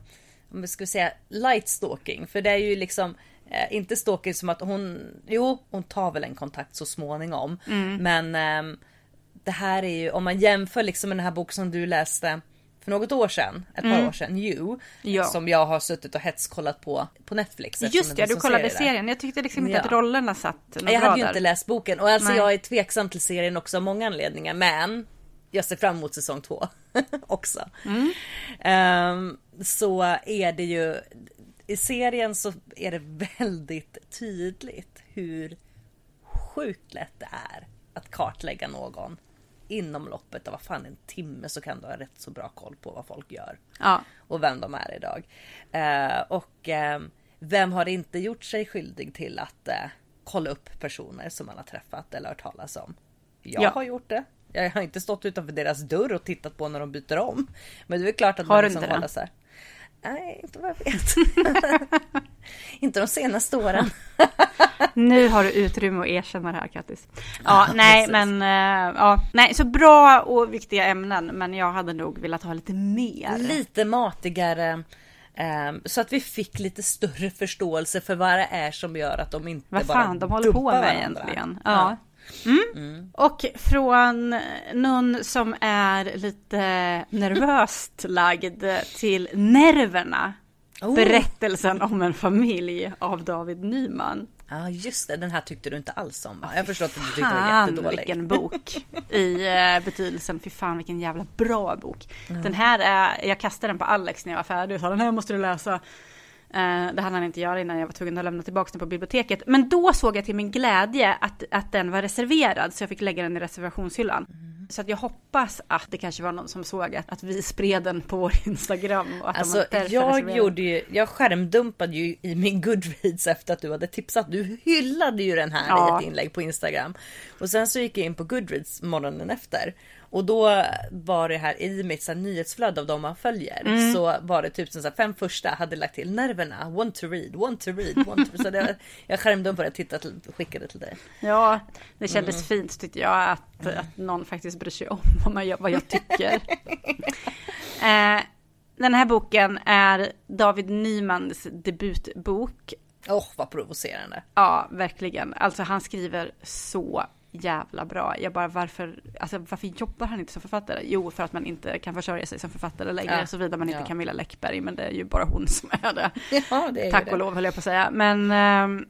om vi ska säga light stalking, för det är ju liksom eh, inte stalking som att hon, jo hon tar väl en kontakt så småningom. Mm. Men ehm, det här är ju, om man jämför liksom med den här boken som du läste för något år sedan, ett par år sedan, You, Mm. Ja. som jag har suttit och hetskollat på på Netflix. Just det ja, du kollade serie serien. Jag tyckte liksom inte Ja. att rollerna satt Jag hade ju där. inte läst boken och alltså Nej. jag är tveksam till serien också av många anledningar men jag ser fram emot säsong två också. Mm. Ehm, så är det ju i serien så är det väldigt tydligt hur sjukt lätt det är att kartlägga någon inom loppet av vad fan en timme så kan du ha rätt så bra koll på vad folk gör Ja, och vem de är idag. Eh, och eh, vem har inte gjort sig skyldig till att eh, kolla upp personer som man har träffat eller hört talas om? Jag Ja. har gjort det. Jag har inte stått utanför deras dörr och tittat på när de byter om. Men det är klart att Har man liksom inte det? Nej, inte vad jag vet. inte de senaste åren. nu har du utrymme att erkänna det här Kattis. Ja, nej precis. men, eh, ja, nej så bra och viktiga ämnen men jag hade nog velat ha lite mer. Lite matigare. ehm, så att vi fick lite större förståelse för vad det är som gör att de inte Vad bara fan de håller på med varandra. egentligen. Ja. Mm. Och från någon som är lite nervöst lagd till nerverna. Oh. Berättelsen om en familj av David Nyman. Ja just det, den här tyckte du inte alls om va? Jag förstår att du tyckte den var jättedålig. vilken bok. I eh, betydelsen, fy fan vilken jävla bra bok. Mm. Den här är, jag kastade den på Alex när jag var färdig och sa den här måste du läsa. Eh, det hann han inte göra innan jag var tvungen att lämna tillbaka den på biblioteket. Men då såg jag till min glädje att, att den var reserverad så jag fick lägga den i reservationshyllan. Mm. Så att jag hoppas att det kanske var någon som såg att, att vi spred den på vår Instagram. Och att de Alltså därför jag gjorde ju, jag skärmdumpade ju i min Goodreads efter att du hade tipsat. Du hyllade ju den här Ja. i ett inlägg på Instagram. Och sen så gick jag in på Goodreads morgonen efter. Och då var det här i mitt så här, nyhetsflöde av de man följer. Mm. Så var det typ som så här, fem första hade lagt till nerverna, want to read, want to read, want to. Så det, jag skärmdumpade det, tittade och skickade till dig. Ja, det kändes Mm. fint tyckte jag att, att någon faktiskt bryr sig om vad, man, vad jag tycker. eh, den här boken är David Nymans debutbok. Åh oh, vad provocerande. Ja, verkligen. Alltså han skriver så jävla bra. Jag bara varför, alltså varför jobbar han inte som författare? Jo, för att man inte kan försörja sig som författare längre, Ja, såvida man inte ja. Camilla Läckberg, men det är ju bara hon som är det. Ja det är Tack och det. lov höll jag på att säga. Men ehm,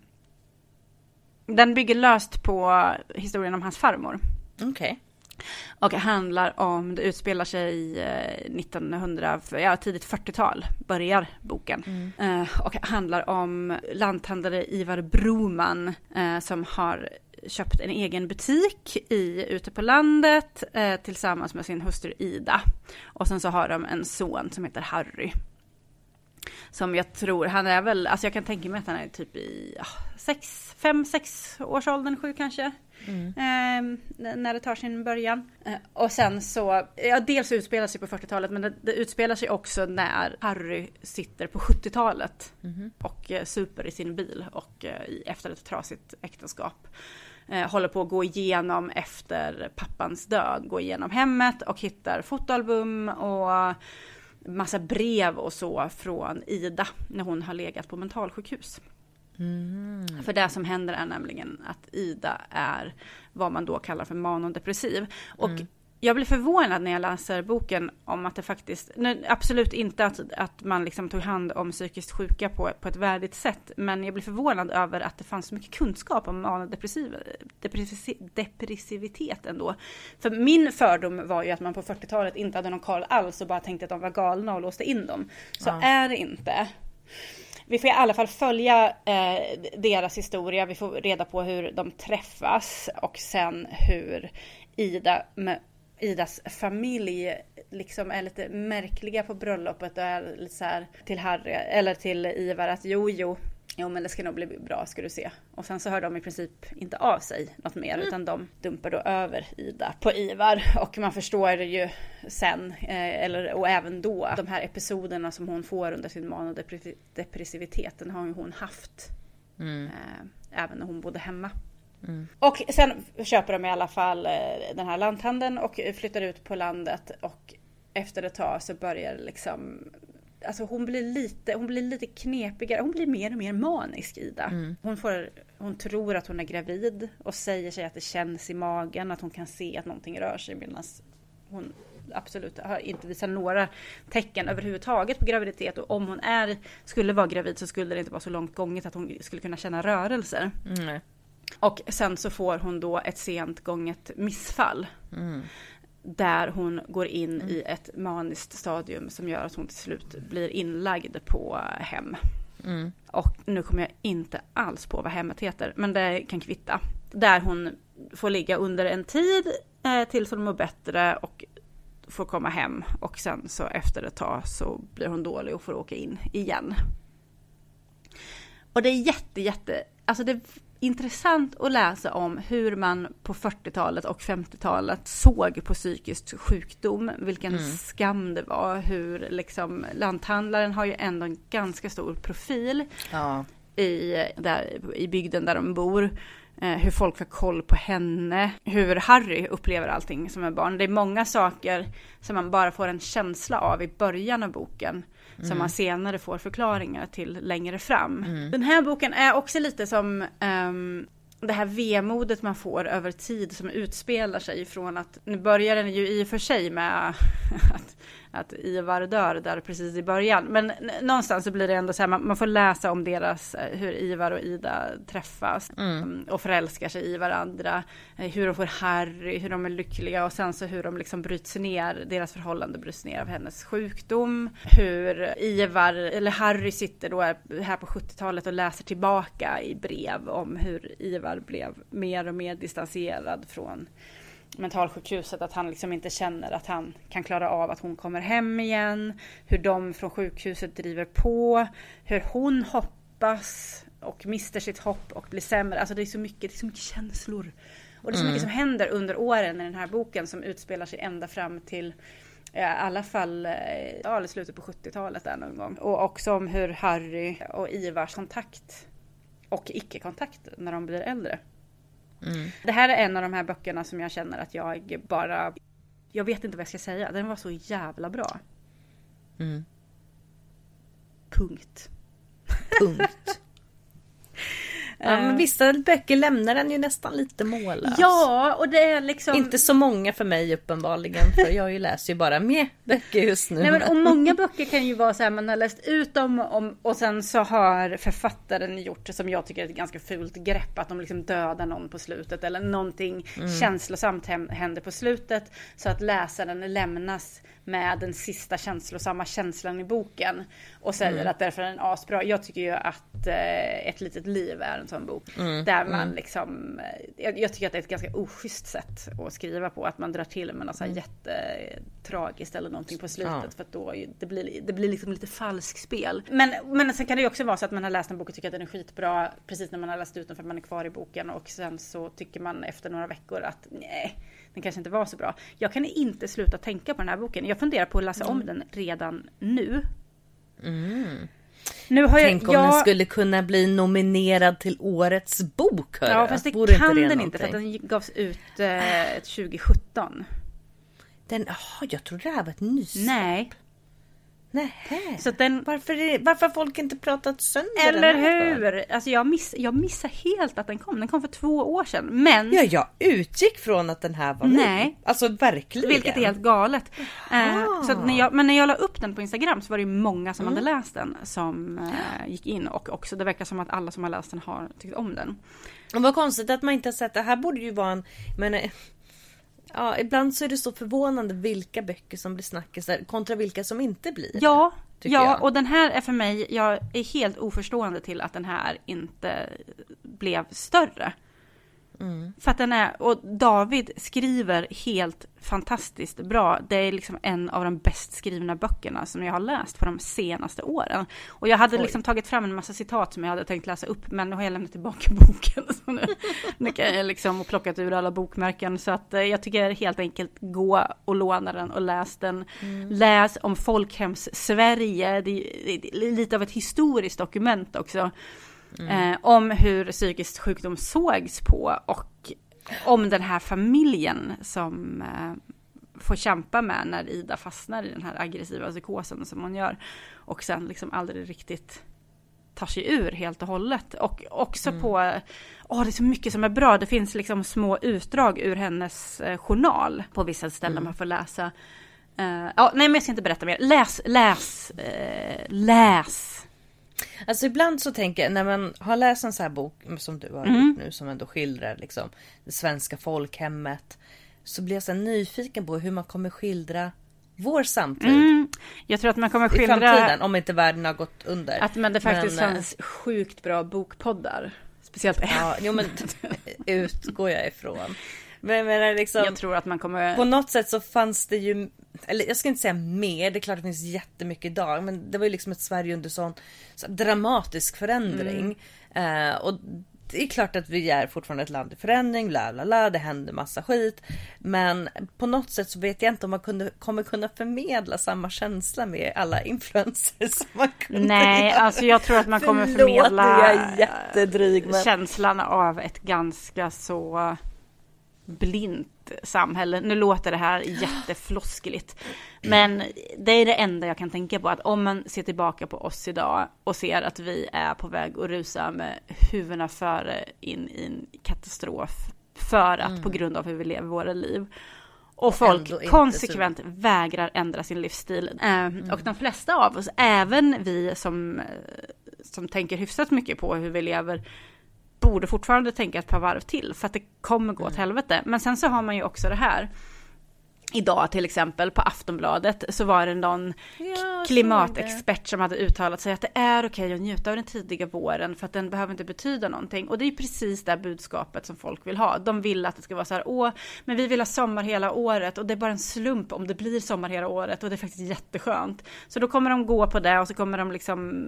Den bygger löst på historien om hans farmor. Okej. Okay. Och handlar om, det utspelar sig 1900, eh, ja tidigt 40-tal börjar boken. Mm. Uh, och handlar om lanthandlare Ivar Broman uh, som har köpt en egen butik i, ute på landet uh, tillsammans med sin hustru Ida. Och sen så har de en son som heter Harry. Som jag tror, han är väl, alltså jag kan tänka mig att han är typ i ja, sex, fem, sex års åldern, sju kanske. Mm. Eh, när det tar sin början. Eh, och sen så, ja dels utspelar sig på 40-talet men det, det utspelar sig också när Harry sitter på 70-talet mm. och eh, super i sin bil och eh, efter ett trasigt äktenskap. Eh, håller på att gå igenom efter pappans död, gå igenom hemmet och hittar fotoalbum och massa brev och så från Ida när hon har legat på mentalsjukhus. Mm. För det som händer är nämligen att Ida är vad man då kallar för manodepressiv. Och mm. Jag blir förvånad när jag läser boken om att det faktiskt, absolut inte att, att man liksom tog hand om psykiskt sjuka på, på ett värdigt sätt, men jag blir förvånad över att det fanns så mycket kunskap om manodepressiv depressivitet ändå. För min fördom var ju att man på 40-talet inte hade någon koll alls och bara tänkte att de var galna och låste in dem. Så ja. är det inte vi får i alla fall följa eh, deras historia. Vi får reda på hur de träffas och sen hur Ida med Idas familj liksom är lite märkliga på bröllopet och är lite så här till Harry eller till Ivar att jo, jo, Jo men det ska nog bli bra ska du se. Och sen så hör de i princip inte av sig något mer mm. utan de dumpar då över Ida på Ivar. Och man förstår ju sen, eh, eller, och även då, de här episoderna som hon får under sin manodepressivitet, den har ju hon haft. Mm. Eh, även när hon bodde hemma. Mm. Och sen köper de i alla fall eh, den här lanthandeln och flyttar ut på landet och efter ett tag så börjar liksom alltså hon blir lite, hon blir lite knepigare, hon blir mer och mer manisk Ida. Mm. Hon, får, hon tror att hon är gravid och säger sig att det känns i magen, att hon kan se att någonting rör sig medan hon absolut har inte visat några tecken överhuvudtaget på graviditet och om hon är, skulle vara gravid så skulle det inte vara så långt gånget att hon skulle kunna känna rörelser. Mm. Och sen så får hon då ett sent gånget missfall. Mm där hon går in mm. i ett maniskt stadium som gör att hon till slut blir inlagd på hem. Mm. Och nu kommer jag inte alls på vad hemmet heter, men det kan kvitta. Där hon får ligga under en tid eh, tills hon mår bättre och får komma hem. Och sen så efter ett tag så blir hon dålig och får åka in igen. Och det är jätte, jätte, alltså det intressant att läsa om hur man på 40-talet och 50-talet såg på psykisk sjukdom, vilken mm. skam det var, hur liksom lanthandlaren har ju ändå en ganska stor profil ja. i, där, i bygden där de bor. Eh, hur folk får koll på henne, hur Harry upplever allting som är barn. Det är många saker som man bara får en känsla av i början av boken. Mm. Som man senare får förklaringar till längre fram. Mm. Den här boken är också lite som um, det här vemodet man får över tid som utspelar sig från att, nu börjar den ju i och för sig med att att Ivar dör där precis i början. Men någonstans så blir det ändå så här, man, man får läsa om deras, eh, hur Ivar och Ida träffas mm. mm. och förälskar sig i varandra. Eh, hur de får Harry, hur de är lyckliga och sen så hur de liksom bryts ner, deras förhållande bryts ner av hennes sjukdom. Hur Ivar, eller Harry sitter då här på 70-talet och läser tillbaka i brev om hur Ivar blev mer och mer distanserad från mentalsjukhuset att han liksom inte känner att han kan klara av att hon kommer hem igen. Hur de från sjukhuset driver på. Hur hon hoppas och mister sitt hopp och blir sämre. Alltså det är så mycket, det är så mycket känslor. Och det är så mycket mm. som händer under åren i den här boken som utspelar sig ända fram till i alla fall ja, slutet på 70-talet där någon gång. Och också om hur Harry och Ivars kontakt och icke-kontakt när de blir äldre. Mm. Det här är en av de här böckerna som jag känner att jag bara... Jag vet inte vad jag ska säga. Den var så jävla bra. Mm. Punkt. Punkt. Ja, men vissa böcker lämnar en ju nästan lite mållös. Ja, och det är liksom... Inte så många för mig uppenbarligen. För jag läser ju bara mer böcker just nu. Nej, men, och många böcker kan ju vara så här, man har läst ut dem om, och sen så har författaren gjort det som jag tycker är ett ganska fult grepp. Att de liksom dödar någon på slutet eller någonting Mm. känslosamt händer på slutet. Så att läsaren lämnas med den sista känslosamma känslan i boken. Och säger Mm. att därför är den asbra. Jag tycker ju att eh, Ett litet liv är en sån bok. Mm, Där man liksom, eh, jag, jag tycker att det är ett ganska oschysst sätt att skriva på. Att man drar till med något så här jättetragiskt eller någonting på slutet. Mm. Ja. För att då, det blir, det blir liksom lite falsk spel. Men, men sen kan det ju också vara så att man har läst en bok och tycker att den är skitbra precis när man har läst ut den för att man är kvar i boken. Och sen så tycker man efter några veckor att nej, den kanske inte var så bra. Jag kan inte sluta tänka på den här boken. Jag funderar på att läsa om den redan nu. Nu har jag, Tänk om jag, den skulle kunna bli nominerad till årets bok. Hörru. Ja fast det Vore kan det den inte för att någonting? den gavs ut eh, 2017. Den, oh, jag trodde det här var ett nys. Nej. Nähä. Så den, Varför, är, varför har folk inte pratat sönder eller den för? hur? Alltså jag, miss, jag missade helt att den kom. Den kom för två år sedan. Men, Ja, jag utgick från att den här var Nej. ny. Alltså verkligen. vilket är helt galet. Eh, så när jag, men när jag la upp den på Instagram så var det många som hade läst den som eh, gick in. Och också det verkar som att alla som har läst den har tyckt om den. Och vad konstigt att man inte har sett det. här borde ju vara en... Men, eh, ja, ibland så är det så förvånande vilka böcker som blir snackisar kontra vilka som inte blir Ja, ja jag. och den här är för mig, jag är helt oförstående till att den här inte blev större. Mm. För att den är, och David skriver helt fantastiskt bra. Det är liksom en av de bäst skrivna böckerna som jag har läst på de senaste åren. Och jag hade Oj. liksom tagit fram en massa citat som jag hade tänkt läsa upp, men nu har jag lämnat tillbaka boken. Så nu, nu kan jag liksom och plockat ur alla bokmärken. Så att eh, jag tycker helt enkelt gå och låna den och läs den. Läs om folkhems-Sverige. Det är lite av ett historiskt dokument också. Eh, om hur psykisk sjukdom sågs på och om den här familjen som eh, får kämpa med när Ida fastnar i den här aggressiva psykosen som hon gör. Och sen liksom aldrig riktigt tar sig ur helt och hållet. Och också på, åh det är så mycket som är bra. Det finns liksom små utdrag ur hennes eh, journal på vissa ställen man får läsa. Eh, ja, nej men jag ska inte berätta mer. Läs, läs, eh, läs. Alltså ibland så tänker jag när man har läst en sån här bok som du har Mm. gjort nu som ändå skildrar liksom det svenska folkhemmet. Så blir jag så nyfiken på hur man kommer skildra vår samtid Mm. Jag tror att man kommer i skildra framtiden om inte världen har gått under. att men det faktiskt Men, eh, fanns sjukt bra bokpoddar. Speciellt en. Ja, jo men utgår jag ifrån. Men jag menar liksom. Jag tror att man kommer... På något sätt så fanns det ju, eller jag ska inte säga mer, det är klart det finns jättemycket idag. Men det var ju liksom ett Sverige under sån så dramatisk förändring. Eh, och det är klart att vi är fortfarande ett land i förändring, bla bla bla, det händer massa skit. Men på något sätt så vet jag inte om man kunde, kommer kunna förmedla samma känsla med alla influencers som man kunde Nej, göra. alltså jag tror att man kommer Förlåt, förmedla jag är jättedryg. Men... känslan av ett ganska så blint samhälle. Nu låter det här jättefloskligt. Men det är det enda jag kan tänka på. Att om man ser tillbaka på oss idag och ser att vi är på väg att rusa med huvudena före in i en katastrof. För att på grund av hur vi lever våra liv. Och folk ändå inte konsekvent vägrar ändra sin livsstil. Eh, Och de flesta av oss, även vi som, eh, som tänker hyfsat mycket på hur vi lever, borde fortfarande tänka ett par varv till för att det kommer gå åt helvete. Men sen så har man ju också det här. Idag till exempel på Aftonbladet så var det någon Ja, klimatexpert som hade uttalat sig att det är okej att njuta av den tidiga våren för att den behöver inte betyda någonting. Och det är precis det budskapet som folk vill ha. De vill att det ska vara så här, åh, men vi vill ha sommar hela året och det är bara en slump om det blir sommar hela året och det är faktiskt jätteskönt. Så då kommer de gå på det och så kommer de liksom,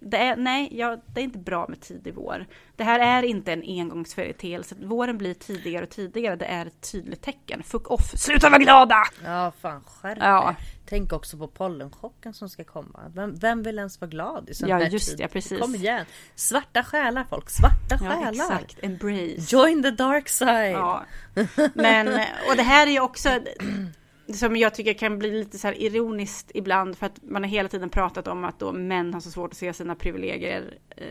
det är, nej, ja, det är inte bra med tidig vår. Det här är inte en engångsföreteelse. Våren blir tidigare och tidigare, det är ett tydligt tecken. Fuck off, sluta vara glada! Ja fan skärp Ja. Tänk också på pollenchocken som ska komma. Vem, vem vill ens vara glad i sån Ja, här just tid? det, precis. Kom igen. Svarta själar folk, svarta Ja, själar. exakt. Embrace. Join the dark side. Ja. Men, och det här är ju också som jag tycker kan bli lite så här ironiskt ibland för att man har hela tiden pratat om att då män har så svårt att se sina privilegier eh,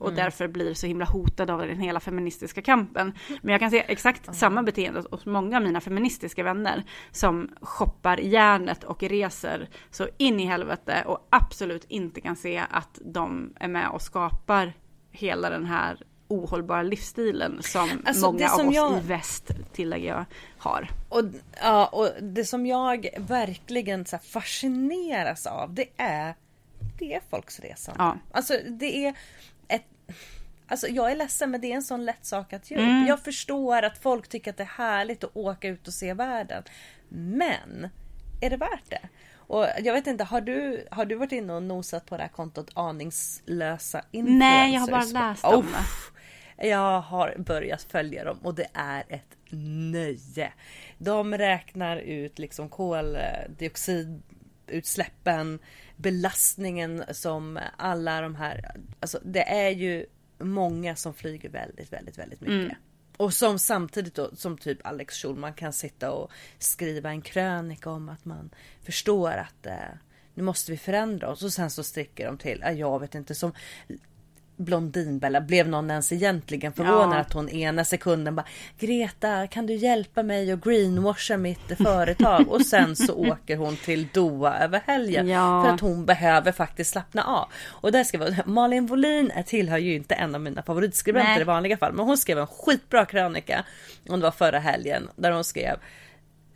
och därför blir så himla hotad av den hela feministiska kampen. Men jag kan se exakt samma beteende hos många av mina feministiska vänner som shoppar järnet och reser så in i helvete och absolut inte kan se att de är med och skapar hela den här ohållbara livsstilen som Alltså, många det av som oss jag- i väst, tillägger jag, har. Och, ja, och det som jag verkligen så fascineras av det är, det är folks resa. Ja. Alltså det är Alltså jag är ledsen men det är en sån lätt sak att göra. Mm. Jag förstår att folk tycker att det är härligt att åka ut och se världen. Men är det värt det? Och jag vet inte, har du, har du varit inne och nosat på det här kontot aningslösa influencers? Nej, jag har bara läst om det. Jag har börjat följa dem och det är ett nöje. De räknar ut liksom koldioxidutsläppen, belastningen som alla de här, alltså det är ju många som flyger väldigt, väldigt, väldigt mycket. Mm. Och som samtidigt då, som typ Alex Schulman kan sitta och skriva en krönika om att man förstår att eh, nu måste vi förändra oss och sen så sticker de till, ja, jag vet inte, som Blondinbella, blev någon ens egentligen förvånad Ja. att hon ena sekunden bara Greta kan du hjälpa mig och greenwasha mitt företag och sen så åker hon till Doha över helgen Ja. för att hon behöver faktiskt slappna av. Och där ska vi, Malin Wollin tillhör ju inte en av mina favoritskribenter Nej. i vanliga fall men hon skrev en skitbra krönika om det var förra helgen där hon skrev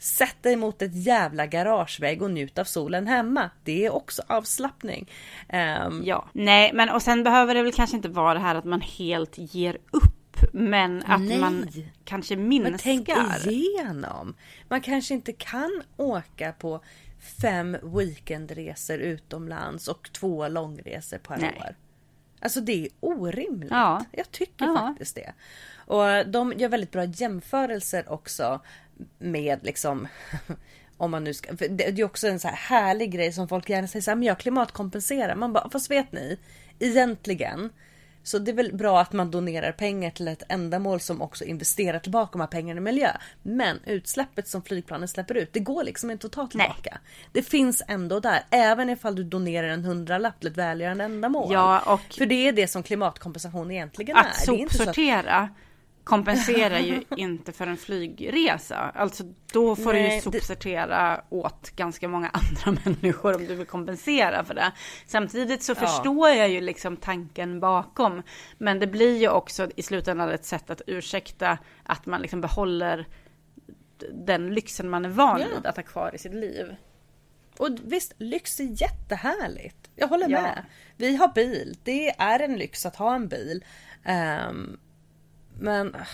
Sätt dig mot ett jävla garagevägg och njut av solen hemma. Det är också avslappning. Ehm, Ja, nej, men och sen behöver det väl kanske inte vara det här att man helt ger upp, men att Nej. man kanske Men tänk minskar. igenom. Man kanske inte kan åka på fem weekendresor utomlands och två långresor per Nej. år. Alltså det är orimligt. Ja. Jag tycker Ja. faktiskt det. Och de gör väldigt bra jämförelser också med liksom om man nu ska, det är också en så här härlig grej som folk gärna säger så här, men jag klimatkompenserar. Man bara, fast vet ni, egentligen så det är väl bra att man donerar pengar till ett ändamål som också investerar tillbaka de här pengarna i miljö. Men utsläppet som flygplanen släpper ut, det går liksom inte att ta tillbaka. Det finns ändå där, även ifall du donerar en hundralapp till ett välgörande ändamål. Ja, och- För det är det som klimatkompensation egentligen Att är. Det är inte så att- sopsortera kompenserar ju inte för en flygresa. Alltså då får du Nej, ju det- sopsortera åt ganska många andra människor om du vill kompensera för det. Samtidigt så Ja. förstår jag ju liksom tanken bakom. Men det blir ju också i slutändan ett sätt att ursäkta att man liksom behåller den lyxen man är van Ja. vid att ha kvar i sitt liv. Och visst, lyx är jättehärligt. Jag håller Ja. med. Vi har bil. Det är en lyx att ha en bil. Ehm, men ah,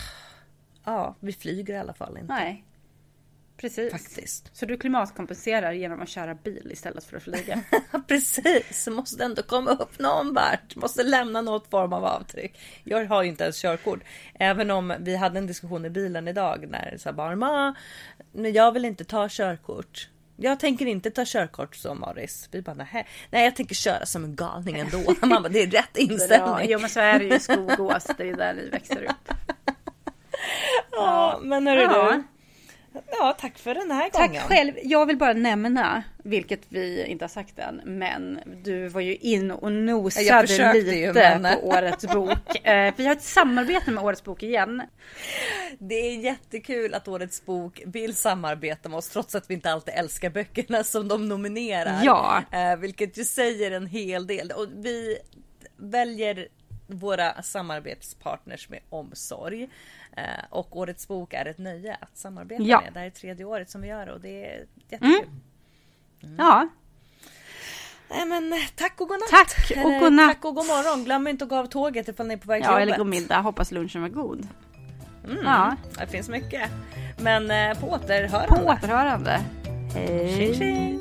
ja, vi flyger i alla fall inte. Nej. Precis. Faktiskt. Så du klimatkompenserar genom att köra bil istället för att flyga? Precis, måste ändå komma upp någon vart. Måste lämna något form av avtryck. Jag har ju inte ens körkort. Även om vi hade en diskussion i bilen idag när det sa bara "Ma, men jag vill inte ta körkort. Jag tänker inte ta körkort så Morris. Vi bara nej, nej jag tänker köra som en galning ändå. Man bara, det är rätt Ja, inställning. jo men så är det ju i Skogås, det är där ni växer upp. Ja, men hörru Ja. du. Ja, tack för den här Tack gången. själv. Jag vill bara nämna, vilket vi inte har sagt än, men du var ju in och nosade lite ju, men- på Årets bok. Eh, vi har ett samarbete med Årets bok igen. Det är jättekul att Årets bok vill samarbeta med oss trots att vi inte alltid älskar böckerna som de nominerar. Ja. Eh, vilket ju säger en hel del. Och vi väljer våra samarbetspartners med omsorg. Eh, och Årets bok är ett nöje att samarbeta Ja. med. Det här är tredje året som vi gör och det är jättekul. Ja, Nej men eh, tack och godnatt! Tack och godnatt. Tack och god morgon. Glöm inte att gå av tåget ifall ni är på väg till ja jobbet. eller god middag. Hoppas lunchen var god. Mm. Ja, Det finns mycket. Men eh, på återhörande. på återhörande. Hej. Tjing, tjing.